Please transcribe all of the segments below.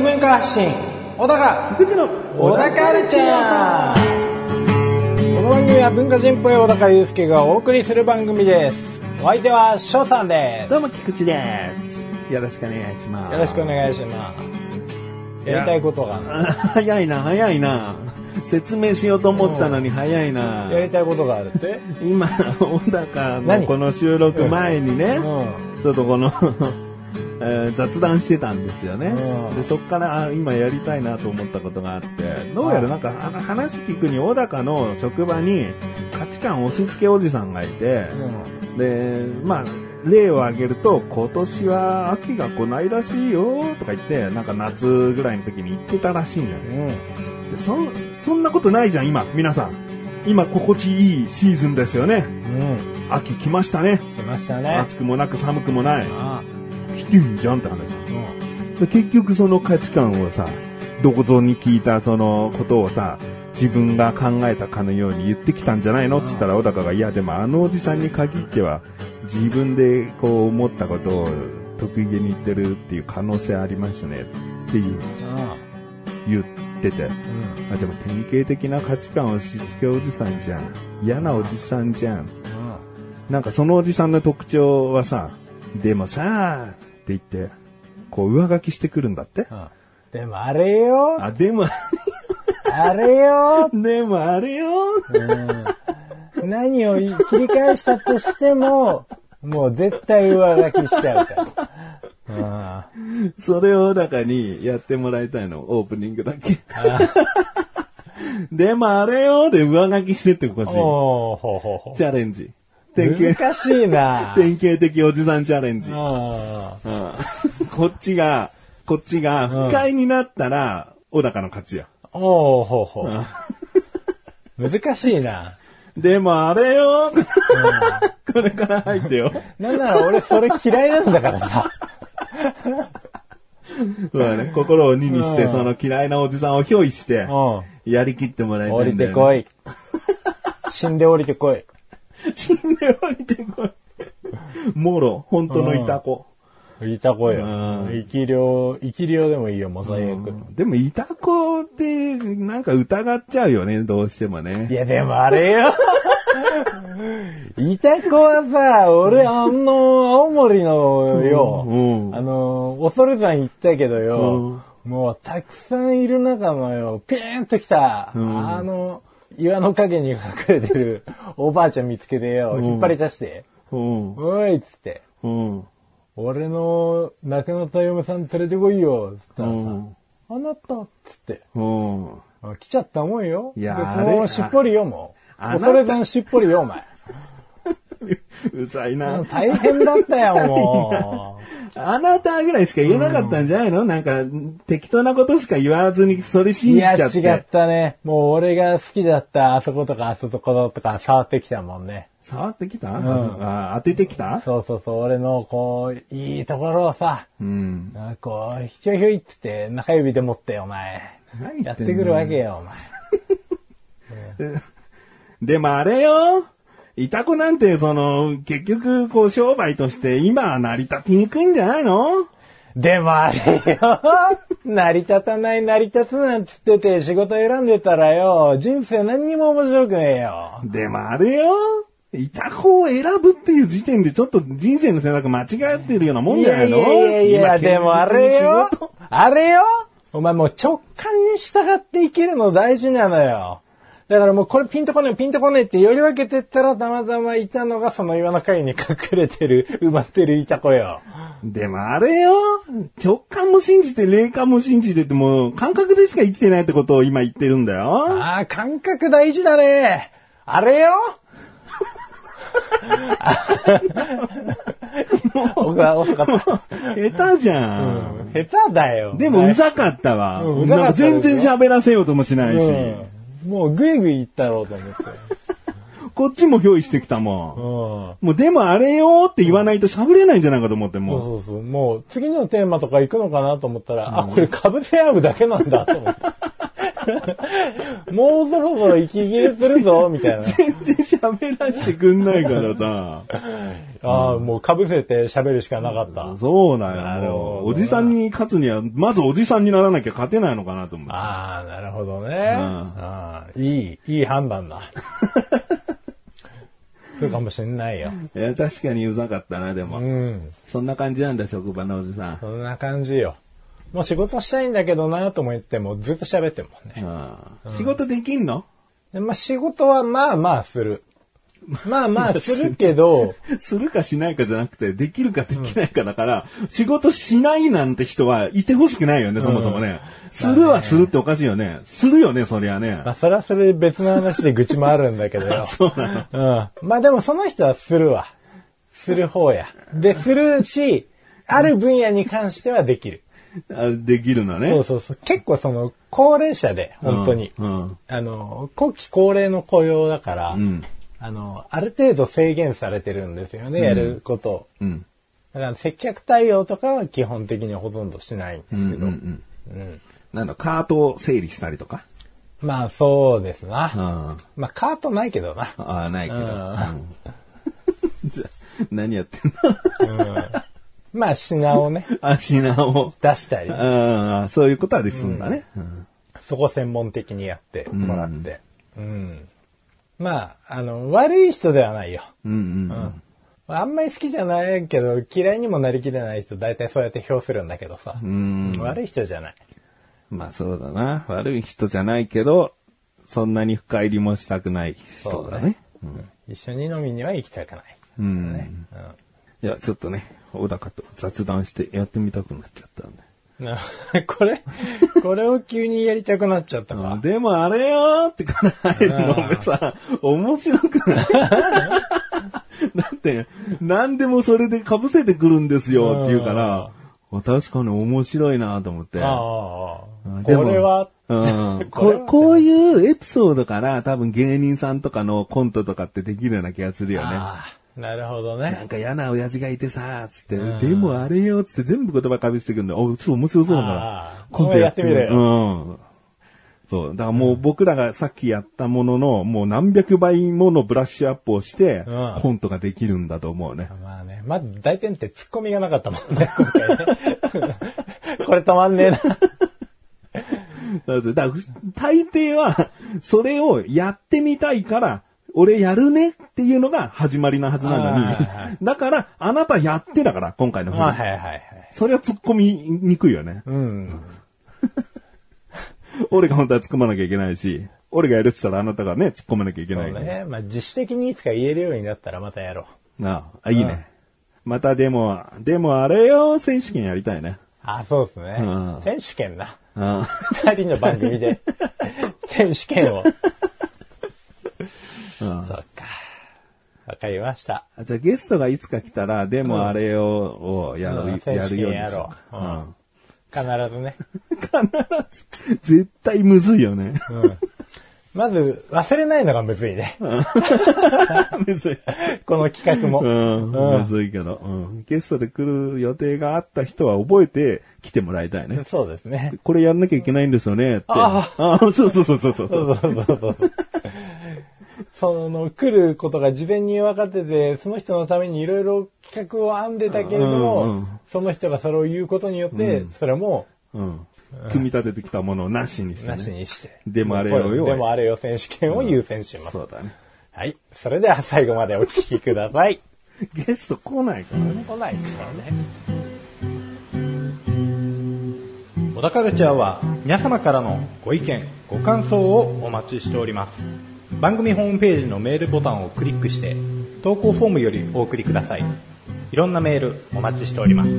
的文化発信小高福地の小高カルチャーこの番組は文化人っぽい小高祐介がお送りする番組です。お相手は翔さんでどうも菊池です。よろしくお願いします。す。よろしくお願いします。や。りたいことが。あ早いな、早いな。説明しようと思ったのに早いな。やりたいことがあるって？今、小高の何？この収録前にね、うちょっとこの、えー雑談してたんですよね。うんでそっからあ今やりたいなと思ったことがあって、どうやらなんか話聞くに小高の職場に価値観押し付けおじさんがいて、んで、まあ、例を挙げると、今年は秋が来ないらしいよとか言って、なんか夏ぐらいの時に言ってたらしいのようんうんでそ。そんなことないじゃん、今、皆さん。今、心地いいシーズンですよね。うん秋来ましたね。来ましたね暑くもなく寒くもない。あ来てんじゃんって話。うん。で結局その価値観をさ、どこぞに聞いたそのことをさ、自分が考えたかのように言ってきたんじゃないの？っつったら小高が、いやでもあのおじさんに限っては、自分でこう思ったことを得意げに言ってるっていう可能性ありますね。っていう。あ言ってて、うんあ、でも典型的な価値観を押し付けおじさんじゃん。嫌なおじさんじゃん。なんかそのおじさんの特徴はさ、でもさ、言って、こう上書きしてくるんだって。うんでもあれよあ、でも、あれよ でもあれよ。うん何を切り返したとしても、もう絶対上書きしちゃうから。それをだかにやってもらいたいの、オープニングだけ。でもあれよで上書きしてってほしい。チャレンジ。う。典型、難しいな。典型的おじさんチャレンジ。こっちが、こっちが不快になったら、小高の勝ちよ。おーほうほう。難しいな。でもあれよ、これから入ってよ。なんなら俺それ嫌いなんだからさ。そうだね。心を鬼にして、うんその嫌いなおじさんを憑依して、うやりきってもらいたいんだよ、ね。てこい。死んで降りてこい。死んで降りてこい。もろ、本当のいた子。いたこようん。生き量、生き量でもいいよ、もう最悪。でも、いた子って、なんか疑っちゃうよね、どうしてもいね。や、でもあれよ。いた子はさ、俺、あの、青森のよ、うんあの、恐山行ったけどよ、もう、たくさんいる中のよ、ピーンと来た、んあの、岩の陰に隠れてる おばあちゃん見つけてよ、引っ張り出して、うん。おいっつって、うん。俺の亡くなった嫁さん連れてこいよ、つったらさ、うんあなたっつって、うん。あ来ちゃったもんよ。いやでそのしっぽりよ、もう。あなた恐れ山しっぽりよ、お前。うざいな。大変だったよ、もあなたぐらいしか言えなかったんじゃないの、なんか、適当なことしか言わずに、それう。信いや、じちゃって。違ったね。もう俺が好きだったあそことかあそことか触ってきたもんね。触ってきた、んあ当ててきた？そうそうそう、俺のこう、いいところをさ、うん。あこう、ひょいひょいって言って中指で持って、お前。何やっててくるわけよ、お前。でもあれよ。いた子なんて、その、結局、こう、商売として、今は成り立ちにくいんじゃないの？でもあれよ。成り立たない成り立つなんつってて仕事選んでたらよ、人生何にも面白くねえよ。でもあれよ。いた子を選ぶっていう時点で、ちょっと人生の選択間違ってるようなもんいじゃないの？やいやいやいや、今でもあれよ。あれよ。お前もう直感に従って生きるの大事なのよ。だからもうこれピンとこねえ、ピンとこねえってより分けてったらたまたまいたのがその岩の陰に隠れてる、埋まってるいた子よ。でもあれよ。直感も信じて、霊感も信じてって、もう、感覚でしか生きてないってことを今言ってるんだよ。ああ、感覚大事だね。あれよ僕は遅かった。下手じゃん。下手だよ。でも、うざかったわ。うんうざかった全然喋らせようともしないし。うんもうぐいぐい行ったろうと思って。こっちも憑依してきたもん。うん。もうでもあれよって言わないと喋れないんじゃないかと思ってそうもう。そうそう。もう次のテーマとか行くのかなと思ったら、あ、これ被せ合うだけなんだと思って。もうそろそろ息切れするぞ、みたいな。全然喋らせてくんないからさ。ああ、もう被せて喋るしかなかった。そうだなるよ。ほどおじさんに勝つには、まずおじさんにならなきゃ勝てないのかなと思って。ああ、なるほどね。ああいい、いい判断だ。そうかもしんないよ。いや、確かにうざかったな、でも。うん。そんな感じなんだ、職場のおじさん。そんな感じよ。もう仕事したいんだけどなと思ってもずっと喋ってるもんね。うん仕事できんの？でまあ仕事はまあまあする。まあまあするけど、するかしないかじゃなくて、できるかできないかだから、仕事しないなんて人はいてほしくないよね、そもそもね。するはするっておかしいよね。するよね、そりゃね。まあそれはそれで別の話で愚痴もあるんだけどよ。そうなの。うん。まあでもその人はするわ。する方や。で、するし、ある分野に関してはできる。あできるのね。そうそうそう。結構その、高齢者で、本当に。うん。あの、後期高齢の雇用だから、うん。あの、ある程度制限されてるんですよね、やること。だから接客対応とかは基本的にほとんどしないんでうん。すけど。うん。うんなんだ、カートを整理したりとか？まあそうですな。あまあカートないけどな。あ、ないけど。うんうんじゃあ何やってんの？まあ品をね、あ、品を。出したり、ああ、そういうことはできるんだね。うんそこ専門的にやってもらって。うん。まあ、あの、悪い人ではないよ。うんうんあんまり好きじゃないけど、嫌いにもなりきれない人、大体そうやって評するんだけどさ。うん。うん。悪い人じゃない。まあそうだな。悪い人じゃないけど、そんなに深入りもしたくない人だね。一緒に飲みには行きたくない。うん。ねいや、ちょっとね、小高と雑談してやってみたくなっちゃったんで。これ、これを急にやりたくなっちゃったか。でもあれよーってから入るのがさ、面白くない？だって、何でもそれで被せてくるんですよって言うから、確かに面白いなと思って。これは、うん、ここういうエピソードから多分芸人さんとかのコントとかってできるような気がするよね。ああなるほどね。なんか嫌な親父がいてさ、つって、うんでもあれよ、つって全部言葉かびせてくるんだよ。お、ちょっと面白そうだかあらあ。お前やってみろようん。そう。だからもう僕らがさっきやったものの、もう何百倍ものブラッシュアップをしてうん、コントができるんだと思うね。まあね、まず大前提ツッコミがなかったもんね、今回ね。これ止まんねえな。だから大抵は、それをやってみたいから、俺やるねっていうのが始まりのはずなのにはいはい、だから、あなたやってだから、今回のまあ、風にはいはいはい。それは突っ込みにくいよね。うん。俺が本当は突っ込まなきゃいけないし、俺がやるって言ったらあなたがね、突っ込まなきゃいけないから。そうね。まあ自主的にいつか言えるようになったらまたやろう。ああ、いいね。またでも、でもあれよ、選手権やりたいね。あ、そうですねうん。選手権な。あ二人の番組で、選手権を。あそっか。わかりました。あじゃあゲストがいつか来たら、でもあれよ、をやる、うんやるようにしよやろうう。うん必ずね。絶対むずいよね。うん。まず、忘れないのがむずいね。むずい。この企画も。うん、うんむずいけど、うん。ゲストで来る予定があった人は覚えて来てもらいたいね。そうですね。これやんなきゃいけないんですよね、って。あああ、そうそうそうそうそう。そうそうそうそう。その、来ることが事前に分かってて、その人のためにいろいろ企画を編んでたけれども、うんうんその人がそれを言うことによって、それも、うん。組み立ててきたものをなしにして、ね。なしにして。でもあれよよでもあれよ選手権を優先します。そうだね。はい。それでは最後までお聞きください。ゲスト来ないからね。来ないからね。小田カルチャーは皆様からのご意見、ご感想をお待ちしております。番組ホームページのメールボタンをクリックして、投稿フォームよりお送りください。いろんなメールお待ちしております。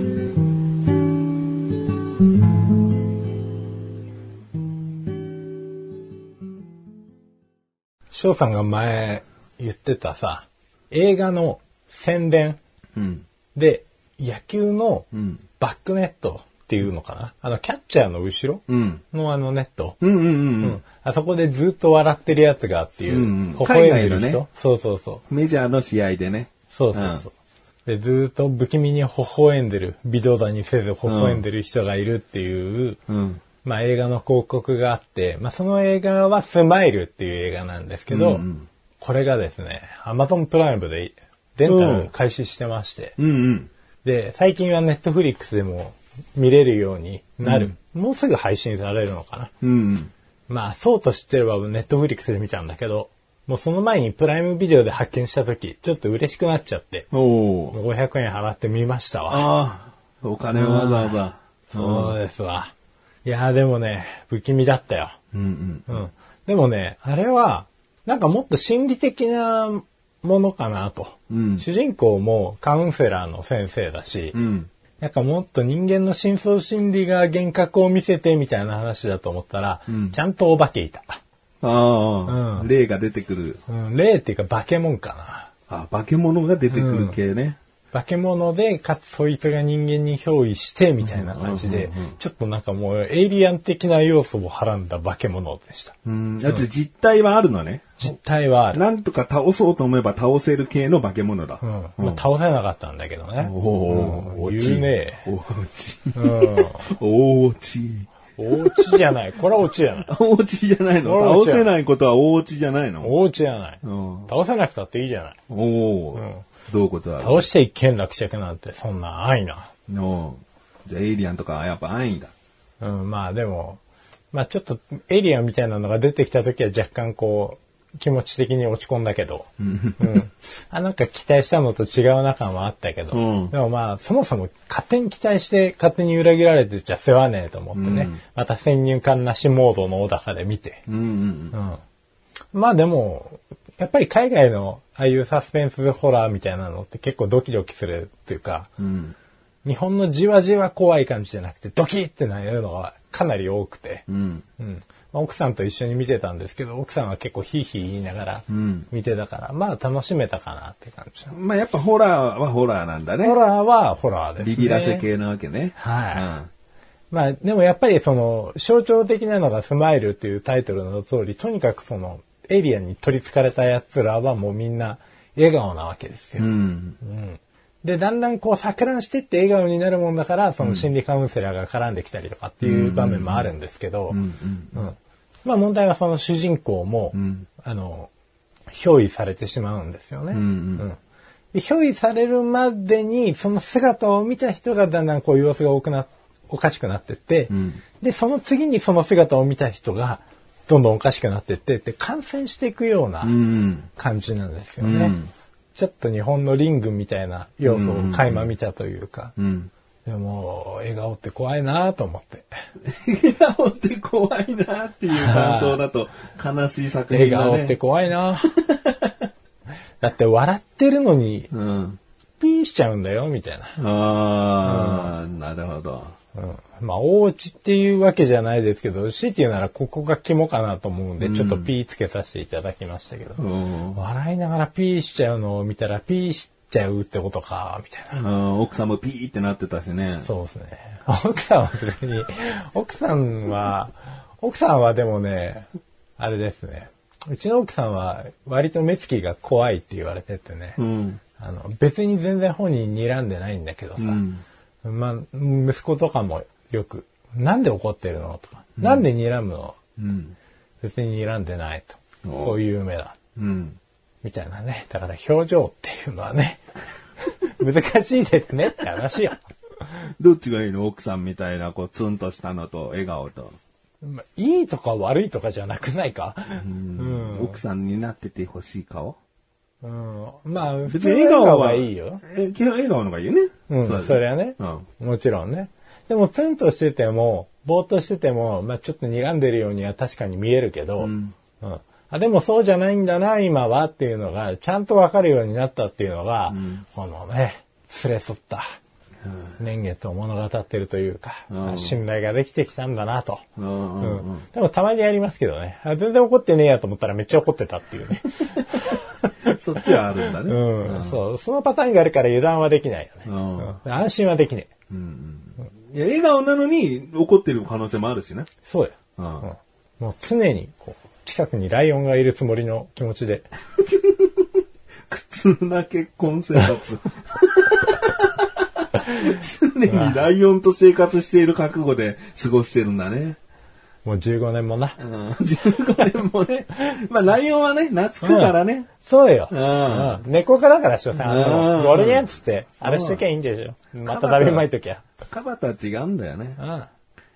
翔さんが前言ってたさ、映画の宣伝うん。で、野球のうん。バックネットっていうのかな？あの、キャッチャーの後ろ？うん。のあのネット？うんうんうん。ううんん。あそこでずっと笑ってるやつがっていう、うんうん微笑んでる人、ねそうそうそう。メジャーの試合でね。そうそうそう。で、ずっと不気味に微笑んでる、微動だにせず微笑んでる人がいるっていう、うん。まあ映画の広告があって、まあその映画はスマイルっていう映画なんですけど、うんうんこれがですね、アマゾンプライムでレンタル開始してまして、うんうん。で、最近はネットフリックスでも見れるようになる。もうすぐ配信されるのかな。うんうん。まあ、そうと知ってればネットフリックスで見たんだけど、もうその前にプライムビデオで発見した時、ちょっと嬉しくなっちゃって、おお。500円払って見ましたわ。ああ、お金をわざわざ。そうですわ。いやーでもね、不気味だったよ。うんうん。うん。でもね、あれは、なんかもっと心理的なものかなと。うん主人公もカウンセラーの先生だし、うん。なんかもっと人間の深層心理が幻覚を見せてみたいな話だと思ったら、うんちゃんとお化けいた。ああ、うん霊が出てくる。うん、霊っていうか化け物かな。あ、化け物が出てくる系ね。化け物で、かつそいつが人間に憑依して、みたいな感じで、ちょっとなんかもうエイリアン的な要素をはらんだ化け物でした。うん。だって実体はあるのね。実態はある。なんとか倒そうと思えば倒せる系の化け物だ。うん。まあ、倒せなかったんだけどね。おお、うん言うね。おうち。うん。おうち。お家じゃない。これはお家じゃない。おうちじゃないの倒せないことはおうちじゃないのお家じゃない。うん倒せなくたっていいじゃない。おお、どういうことだろ倒して一件落着なんてそんな安易な。じゃあエイリアンとかはやっぱ安易だ。うん、まあでも、まあちょっとエイリアンみたいなのが出てきた時は若干こう、気持ち的に落ち込んだけど、うん。あ、なんか期待したのと違う中もあったけど、うん。でもまあそもそも勝手に期待して勝手に裏切られてちゃ世話ねえと思ってね、また先入観なしモードの小高で見て、うんうん。うん。まあでも、やっぱり海外のああいうサスペンスホラーみたいなのって結構ドキドキするっていうか、うん。日本のじわじわ怖い感じじゃなくてドキってなるのがかなり多くて、うん。うんまあ奥さんと一緒に見てたんですけど、奥さんは結構ヒーヒー言いながらん見てたから、まあ楽しめたかなって感じ。まあやっぱホラーはホラーなんだね。ホラーはホラーですね。ビビらせ系なわけね。はいまあでもやっぱりその象徴的なのがスマイルっていうタイトルの通り、とにかくそのエイリアンに取り憑かれた奴らはもうみんな笑顔なわけですよ。うん。うん。で、だんだんこう錯乱してって笑顔になるもんだから、その心理カウンセラーが絡んできたりとかっていう場面もあるんですけど、うんまあ問題はその主人公も、あの、憑依されてしまうんですよね。うんで憑依されるまでに、その姿を見た人がだんだんこう様子が多くな、おかしくなってって、で、その次にその姿を見た人が、どんどんおかしくなってって、で、感染していくようなうん。感じなんですよね。うんちょっと日本のリングみたいな要素を垣間見たというか、うん。でも、笑顔って怖いなと思って。笑顔って怖いなっていう感想だと悲しい作品だね。笑顔って怖いな だって笑ってるのに、うん。ピーしちゃうんだよ、みたいな。ああ、なるほど。うん、まあ、お家っていうわけじゃないですけど、強いて言うならここが肝かなと思うんで、ちょっとピーつけさせていただきましたけど、うん笑いながらピーしちゃうのを見たらピーしちゃうってことか、みたいな。うん奥さんもピーってなってたしね。そうですね。奥さんは別に、奥さんは、奥さんはでもね、あれですね。うちの奥さんは割と目つきが怖いって言われててね。うん。あの別に全然本人睨んでないんだけどさ、まあ、息子とかもよく、なんで怒ってるのとか、なんで睨むの？うん。別に睨んでないと。おこういう目だ。うん。みたいなね。だから表情っていうのはね、難しいですねって話よ。どっちがいいの？奥さんみたいな、こう、ツンとしたのと、笑顔と。まあいいとか悪いとかじゃなくないか？うん。奥さんになっててほしい顔？うん、まあ、普別通に笑顔ははいいよ。え、基本笑顔の方がいいよね。うん、だねそれはね、うん。もちろんね。でも、ツンとしてても、ぼーっとしてても、まあ、ちょっと睨んでるようには確かに見えるけど、んうんあでもそうじゃないんだな、今はっていうのが、ちゃんとわかるようになったっていうのが、このね、連れ添った年月を物語ってるというか、うん信頼ができてきたんだなと。うんうんうん。でもたまにありますけどね。あ全然怒ってねえやと思ったらめっちゃ怒ってたっていうね。そっちはあるんだね。うん、そう。そのパターンがあるから油断はできないよね。うんうん安心はできねえ。いや、笑顔なのに怒ってる可能性もあるしね。そうよ。うん。もう常に、こう、近くにライオンがいるつもりの気持ちで。苦痛な結婚生活。常にライオンと生活している覚悟で過ごしてるんだね。もう15年もな。うん、15年もね。まあ、ライオンはね、懐くからね。そうよ。うんうん猫科だからしょ、さ、あうんの、ゴルニャンつって、あれしときゃいいんでしょ。またダメ巻いときゃ。カバとは違うんだよね。うん。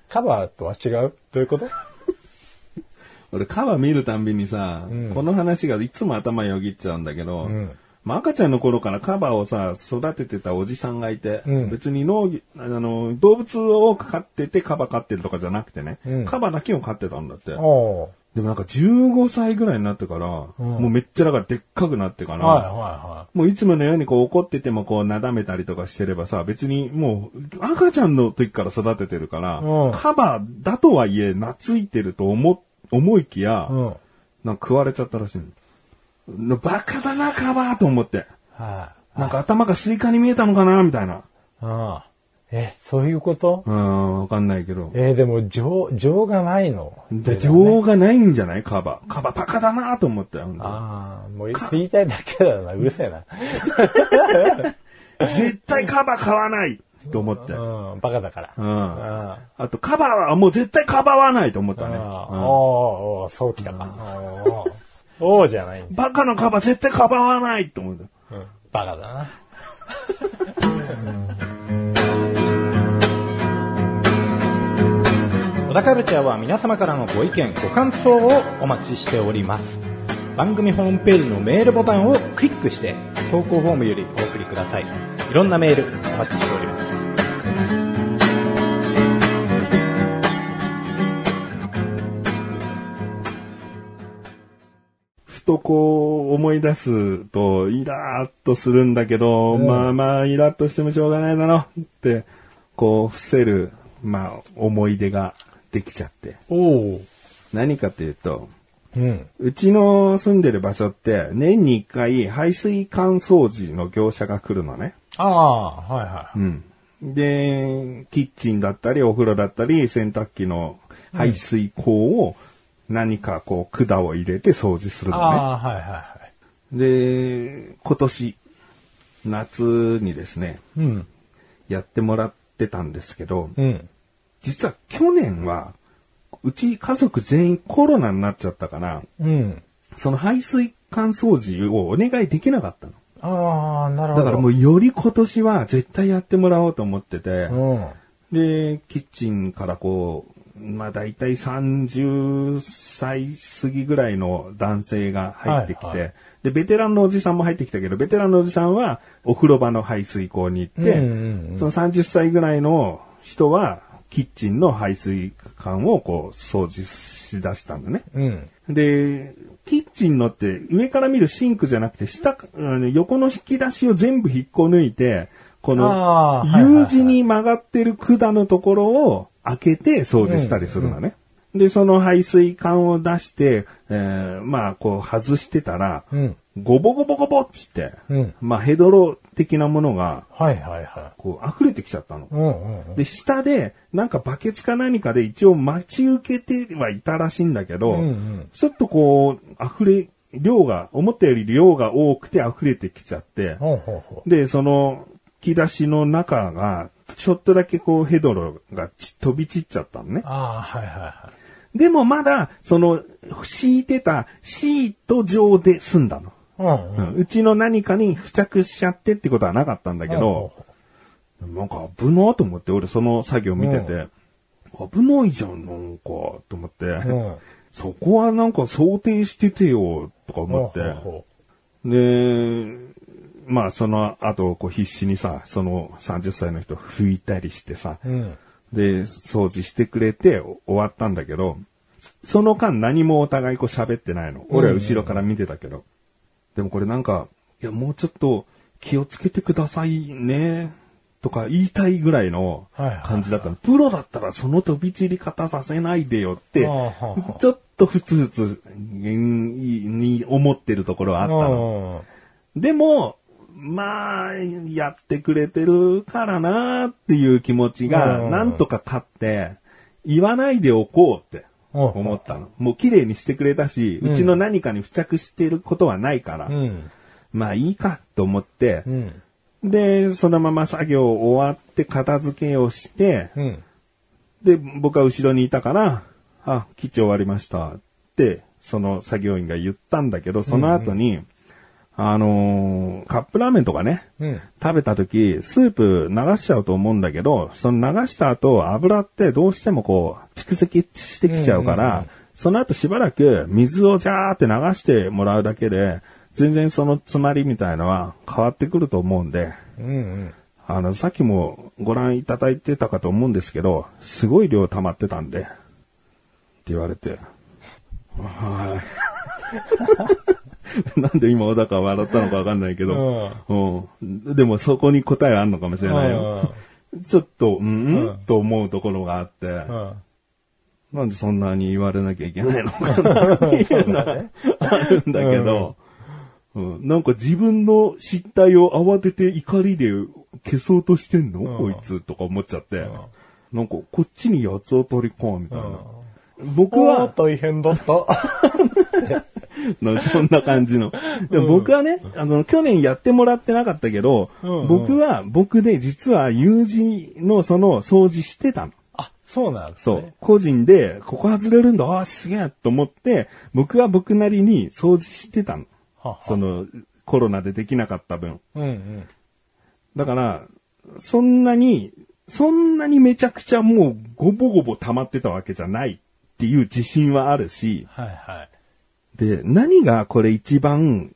カバーとは違うどういうこと？俺、カバ見るたんびにさ、この話がいつも頭よぎっちゃうんだけど、んまあ、赤ちゃんの頃からカバをさ、育ててたおじさんがいて、うん別に農業、あの、動物を飼っててカバ飼ってるとかじゃなくてね、うんカバだけを飼ってたんだって。おでもなんか15歳ぐらいになってから、んもうめっちゃだからでっかくなってから、はいはもういつものようにこう怒っててもこう宥めたりとかしてればさ、別にもう赤ちゃんの時から育ててるから、うんカバだとはいえ懐いてると思、思いきや、いはい。うん。なんか食われちゃったらしいの。バカだな、カバと思って。はい。なんか頭がスイカに見えたのかなみたいな。うん。え、そういうこと？うーん、わかんないけど。えーでも、情、情がないの？で情がないんじゃないカバ。カババカだなと思って。本当ああ、もう言いたいだけだな。うるせえな。絶対カバ買わないと思って。うん、バカだから。うん。ああと、カバはもう絶対カバわないと思ったね。あ、うんおーおーそうきたか。おーおーじゃないんだ。バカのカバ絶対カバわないと思った。うん、バカだな。小田カルチャーは皆様からのご意見、ご感想をお待ちしております。番組ホームページのメールボタンをクリックして、投稿フォームよりお送りください。いろんなメールお待ちしております。ふとこう思い出すとイラーっとするんだけど、まあまあイラッとしてもしょうがないだろって、こう伏せる、まあ思い出ができちゃって。何かというと、うん。うちの住んでる場所って年に一回排水管掃除の業者が来るのね。ああ、はいはうん。で、キッチンだったりお風呂だったり洗濯機の排水口を何かこう管を入れて掃除するい。のね。ああ、はいはいはい。で、今年、夏にですね、うん。やってもらってたんですけど、うん。実は去年は、うち家族全員コロナになっちゃったから、うん。その排水管掃除をお願いできなかったの。ああ、なるほど。だからもうより今年は絶対やってもらおうと思ってて、うん。で、キッチンからこう、まあ大体30歳過ぎぐらいの男性が入ってきて、はいはで、ベテランのおじさんも入ってきたけど、ベテランのおじさんはお風呂場の排水口に行って、うんうんうんその30歳ぐらいの人はキッチンの排水管をこう掃除しだしたんだね。うん。で、キッチンのって上から見るシンクじゃなくて下、うん横の引き出しを全部引っこ抜いて、こあの U 字に曲がってる管のところを開けて掃除したりするのね。で、その排水管を出して、えーまあ、こう外してたら、うん。ゴボゴボゴボっつって、うんまあ、ヘドロ的なものが、はいはいはこう溢れてきちゃったのい。。うんうんうん。で、下で、なんかバケツか何かで一応待ち受けてはいたらしいんだけど、うんうんちょっとこう、溢れ、量が、思ったより量が多くて溢れてきちゃって、ほうほうほで、その、引き出しの中が、ちょっとだけこうヘドロがち飛び散っちゃったのねう。。ああ、はいはいはでもまだ、その、敷いてたシート上で済んだの。い。うんうん。うんうちの何かに付着しちゃってってことはなかったんだけど、なんか危なと思って、俺その作業見てて、危ないじゃん、なんか、と思って、うん。そこはなんか想定しててよ、とか思って、で、まあその後、こう必死にさ、その30歳の人拭いたりしてさ、ううん。で、掃除してくれて終わったんだけど、その間何もお互いこう喋ってないの。俺は後ろから見てたけど。でもこれなんか、いやもうちょっと気をつけてくださいね、とか言いたいぐらいの感じだったの。プロだったらその飛び散り方させないでよってちょっとふつふつに思ってるところはあったの。でも、まあ、やってくれてるからなっていう気持ちが、うんなんとか勝って、言わないでおこうって思ったの。もう綺麗にしてくれたし、うちの何かに付着してることはないから、うん。まあいいかと思ってう、ん。で、そのまま作業終わって片付けをして、うん。で、僕は後ろにいたから、あ、キッチン終わりましたって、その作業員が言ったんだけど、その後に、あのーカップラーメンとかね、うん。食べた時、スープ流しちゃうと思うんだけど、その流した後、油ってどうしてもこう、蓄積してきちゃうから、その後しばらく水をジャーって流してもらうだけで、全然その詰まりみたいのは変わってくると思うんで、うんうん。あの、さっきもご覧いただいてたかと思うんですけど、すごい量溜まってたんで、って言われて、はい。なんで今小高笑ったのかわかんないけど、うん。でもそこに答えあんのかもしれないよ。ちょっと、うん、うんと思うところがあって、うん。なんでそんなに言われなきゃいけないのかな。っていうのが あるんだけど、うん、なんか自分の失態を慌てて怒りで消そうとしてんの、うん。こいつとか思っちゃって、なんかこっちに八つ当たりか、みたいな。僕は、大変だった。なそんな感じの。でも僕はね、あの、去年やってもらってなかったけど、うんうん僕は、僕で実は友人のその掃除してたの。あ、そうなんですそうね。。個人で、ここ外れるんだ、ああ、すげえと思って、僕は僕なりに掃除してたの。ははその、コロナでできなかった分。うんうん。だから、そんなに、そんなにめちゃくちゃもうごぼごぼ溜まってたわけじゃないっていう自信はあるし、はいはい。で、何がこれ一番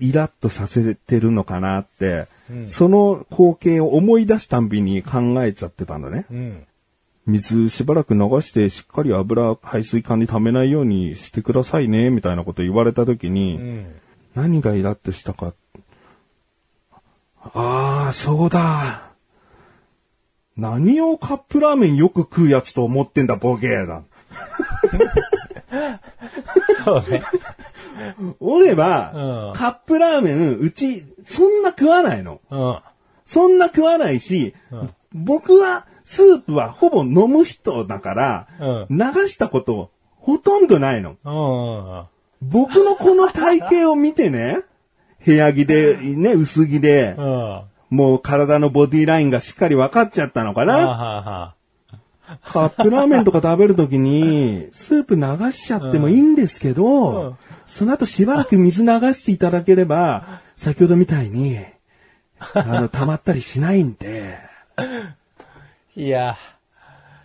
イラッとさせてるのかなって、うんその光景を思い出すたんびに考えちゃってたのね。うん。水しばらく流してしっかり油排水管に溜めないようにしてくださいね、みたいなこと言われた時に、うん。何がイラッとしたか。ああ、そうだ。何をカップラーメンよく食うやつと思ってんだ、ボケーだ。そうね。俺は、うんカップラーメン、うち、そんな食わないの。うん。そんな食わないし、うん僕は、スープはほぼ飲む人だから、うん流したこと、ほとんどないの。うん。僕のこの体型を見てね、部屋着で、ね、薄着でう、ん。もう体のボディラインがしっかり分かっちゃったのかはな。はは。カップラーメンとか食べるときに、スープ流しちゃってもいいんですけど、うん。その後しばらく水流していただければ、先ほどみたいに、あの、溜まったりしないんで、いや、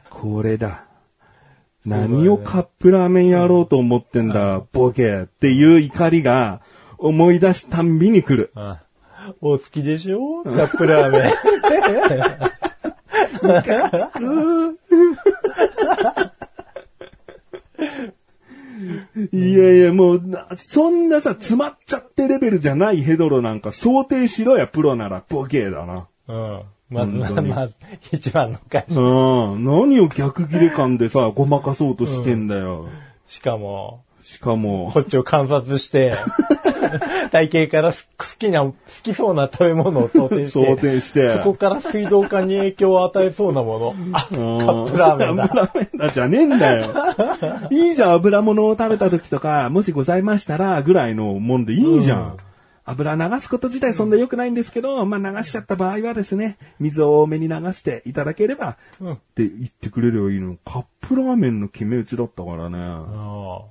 これだ。何をカップラーメンやろうと思ってんだ、ボケ。っていう怒りが思い出すたんびに来る。うん。お好きでしょ？カップラーメン。いやいや、もうな、そんなさ、詰まっちゃってレベルじゃないヘドロなんか想定しろや、プロなら、ボケだな。うん。まず、本当にまず、一番の回。うん。何を逆切れ感でさ、ごまかそうとしてんだよ。しかも、しかもこ、っちを観察して、体型から好きな、好きそうな食べ物を想定して、想定してそこから水道管に影響を与えそうなもの。あ、カップラーメンだ。油ラーメンだじゃねえんだよ。いいじゃん、油物を食べた時とか、もしございましたら、ぐらいのもんでいいじゃん。うん油流すこと自体そんな良くないんですけど、まあ流しちゃった場合はですね、水を多めに流していただければ、うんって言ってくれればいいの。カップラーメンの決め打ちだったからね。あ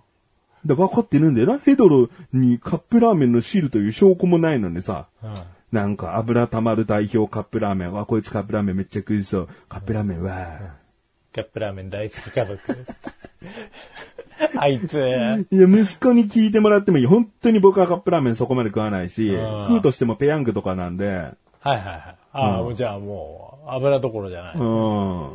で、分かってるんだよな。ヘドロにカップラーメンの汁という証拠もないのにさ、あうんなんか油溜まる代表カップラーメン。わ、こいつカップラーメンめっちゃ食いそう。カップラーメンは、カップラーメン大好き家族。あいつ、いや、息子に聞いてもらってもいい。本当に僕はカップラーメンそこまで食わないし、うん食うとしてもペヤングとかなんで、はいはいはい。ああ、じゃあもう、油どころじゃない。う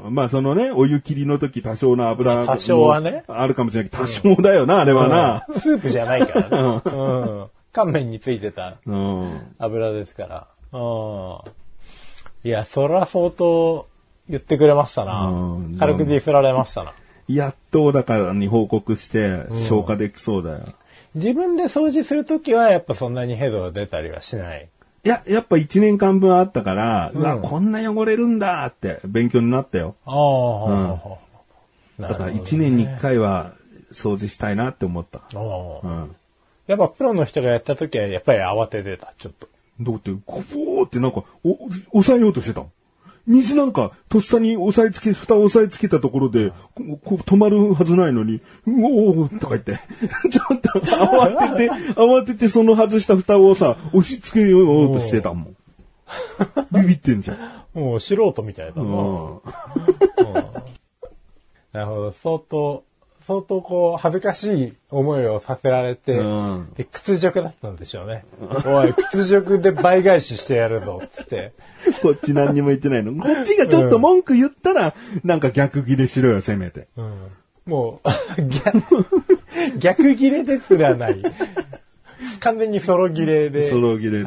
ん。まあそのね、お湯切りの時多少の油まあ多少はねあるかもしれないけど、多少だよな、あれはな。うんスープじゃないからね。うん。乾麺についてたうん。油ですから。うん。いや、そら相当言ってくれましたなうん。軽くディスられましたな。やっとだからに報告して消化できそうだよ。自分で掃除するときはやっぱそんなにヘドが出たりはしない。いや、やっぱ1年間分あったから、うんうわ、こんな汚れるんだって勉強になったよ。ああ、だから1年に1回は掃除したいなって思った。ああうん。やっぱプロの人がやったときはやっぱり慌ててた、ちょっと。だって、ゴボーってなんか、お、押さえようとしてた。水なんか、とっさに押さえつけ、蓋を押さえつけたところで、ここう止まるはずないのに、うおーとか言って、ちょっと慌てて、慌ててその外した蓋をさ、押し付けようとしてたもん。ビビってんじゃん。もう素人みたいだな。うんなるほど。相当、相当こう、恥ずかしい思いをさせられて、うんで、屈辱だったんでしょうね。おい、屈辱で倍返ししてやるぞ、つって。こっち何にも言ってないの。こっちがちょっと文句言ったら、なんか逆ギレしろよ、せめて。うん、もう、逆、逆切れですらない。完全にソロ切れで。ソロ切れで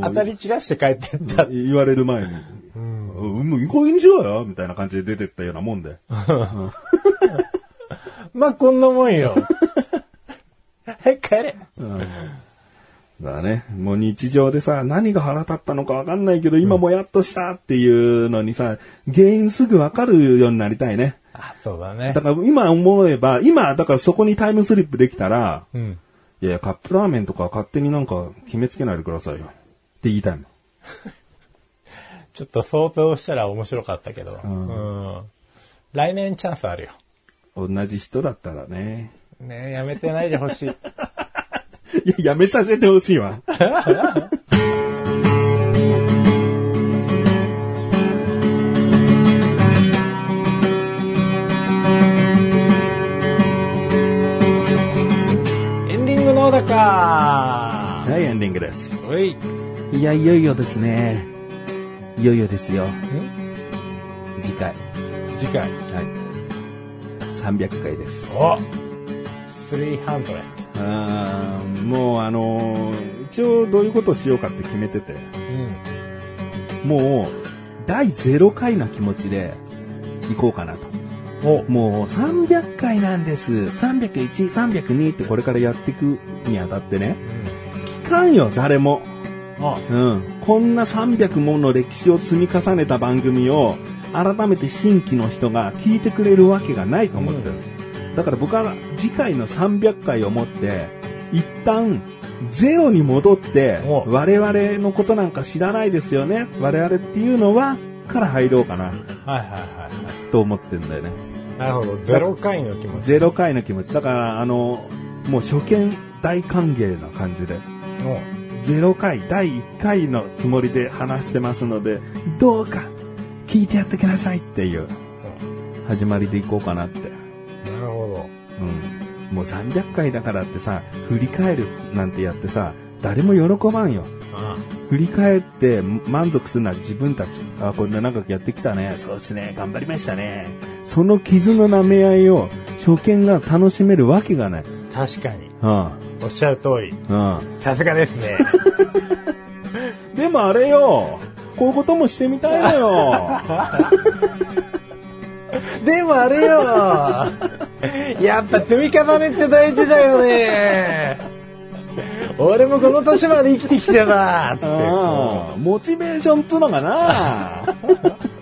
当たり散らして帰ってった。言われる前に。うん。もういい加減にしろよみたいな感じで出てったようなもんで。まあ、こんなもんよ。はい、帰れ。うん。だからね、もう日常でさ、何が腹立ったのかわかんないけど、今もやっとしたっていうのにさ、原因すぐわかるようになりたいね。あ、そうだねだ。から今思えば、今、だからそこにタイムスリップできたら、うん。いやいや、カップラーメンとか勝手になんか決めつけないでくださいよ。って言いたいもん。ちょっと想像したら面白かったけど。うん。来年チャンスあるよ。同じ人だったらね。ねえやめてないでほしい。いや、やめさせてほしいわ。エンディングのだかはい、エンディングです。おい。いや、いよいよですね。いよいよですよ。次回。次回。はい。300回です。お !300。あーもうあのー一応どういうことをしようかって決めてて、うん。もう、第0回な気持ちで行こうかなと。おもう300回なんです。301、302ってこれからやっていくにあたってね、聞かんよ、誰も。あ、うん。こんな300もの歴史を積み重ねた番組を、改めて新規の人が聞いてくれるわけがないと思ってる。だから僕は次回の300回をもって、一旦、ゼロに戻って、お我々のことなんか知らないですよね。我々っていうのは、から入ろうかな、はいはいはいはい。と思ってんだよね。なるほど。ゼロ回の気持ち。ゼロ回の気持ち。だから、あの、もう初見大歓迎な感じで。お0回、第1回のつもりで話してますので、どうか聞いてやってくださいっていう始まりでいこうかなって。なるほうん。もう300回だからってさ、振り返るなんてやってさ、誰も喜ばんよ。ど。あ振り返って満足するのは自分たち。あ、こんな長くやってきたね。そうですね。頑張りましたね。その傷の舐め合いを初見が楽しめるわけがない。確かに。うん。おっしゃる通り。うん。さすがですね。でもあれよ、こういうこともしてみたいのよ。でもあれよ。やっぱ積み重ねって大事だよね。俺もこの年まで生きてきてな。つって。モチベーションっつうのかな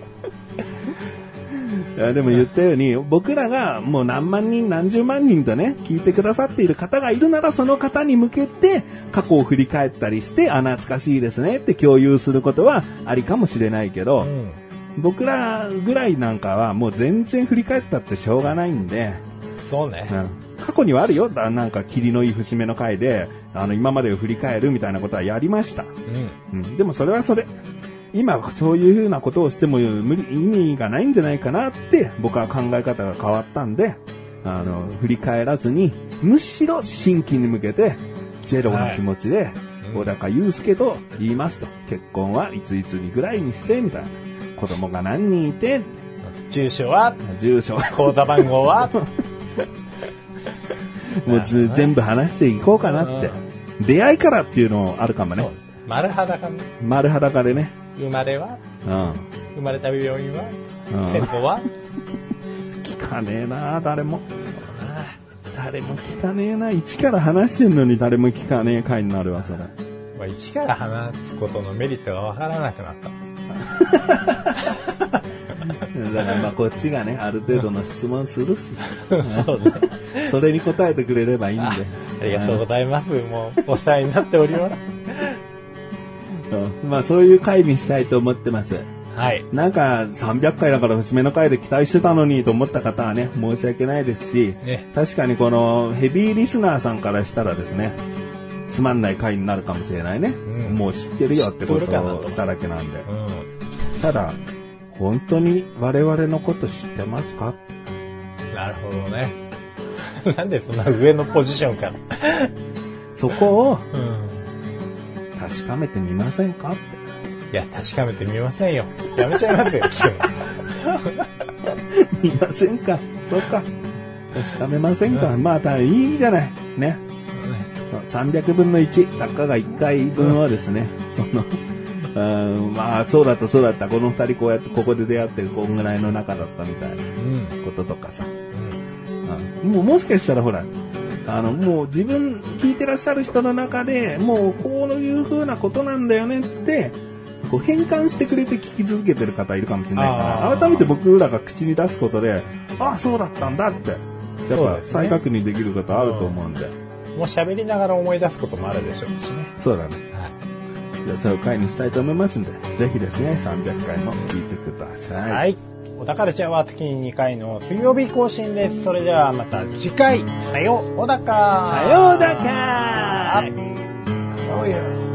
いやでも言ったように、僕らがもう何万人、何十万人とね、聞いてくださっている方がいるなら、その方に向けて、過去を振り返ったりして、あ、懐かしいですねって共有することはありかもしれないけど、うん。僕らぐらいなんかはもう全然振り返ったってしょうがないんで、そうね。うん過去にはあるよ。だなんか、霧のいい節目の回で、あの、今までを振り返るみたいなことはやりました。うん。うん、でもそれはそれ。今、そういう風なことをしても無理、意味がないんじゃないかなって、僕は考え方が変わったんで、あの、振り返らずに、むしろ新規に向けて、ゼロの気持ちで、小高祐介と言いますと。結婚はいついつにぐらいにして、みたいな。子供が何人いて、住所は？住所、口座番号は？もうず全部話していこうかなって。出会いからっていうのあるかもね。。丸裸ね。丸裸でね。生まれは？うん。生まれた病院は？うん戦後は？聞かねえな誰も。誰も聞かねえな一から話してんのに誰も聞かねえ回になるわ、それ。まあ、一から話すことのメリットがわからなくなった。だからまあこっちがね、ある程度の質問するし。そうね。それに答えてくれればいいんで。ありがとうございます。もう、お世話になっております。うんまあそういう回にしたいと思ってます。はい。なんか300回だから節目の回で期待してたのにと思った方はね、申し訳ないですし、ね確かにこのヘビーリスナーさんからしたらですね、つまんない回になるかもしれないね。んもう知ってるよってことだらけなんで。うただ、本当に我々のこと知ってますか？ん。なるほどね。なんでそんな上のポジションから。そこをうん。確かめてみませんか？って。いや、確かめてみませんよ。やめちゃいますよ、見ませんか？そうか。確かめませんか、まあ、ただいいじゃない。ね。そう300分の1、たかが1回分をですね、その、うん、まあ、そうだった、そうだった、この二人こうやって、ここで出会って、こんぐらいの仲だったみたいなうん。こととかさ。うんもうもしかしたらほら、あの、もう自分らっしゃる人の中で、もうこういう風なことなんだよねって、こう変換してくれて聞き続けてる方いるかもしれないから、改めて僕らが口に出すことで、ああ、そうだったんだって、やっぱ再確認できることあると思うんで。もう喋りながら思い出すこともあるでしょうしね。そうだね。はい。じゃあそういう回にしたいと思いますんで、ぜひですね、300回も聞いてください。はい。小田カルチャーは月に2回の水曜日更新です。それではまた次回、さよう、小高さようだかおや